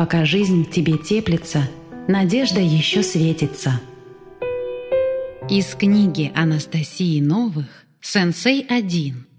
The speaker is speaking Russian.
Пока жизнь в тебе теплится, надежда еще светится. Из книги Анастасии Новых «Сенсей 1»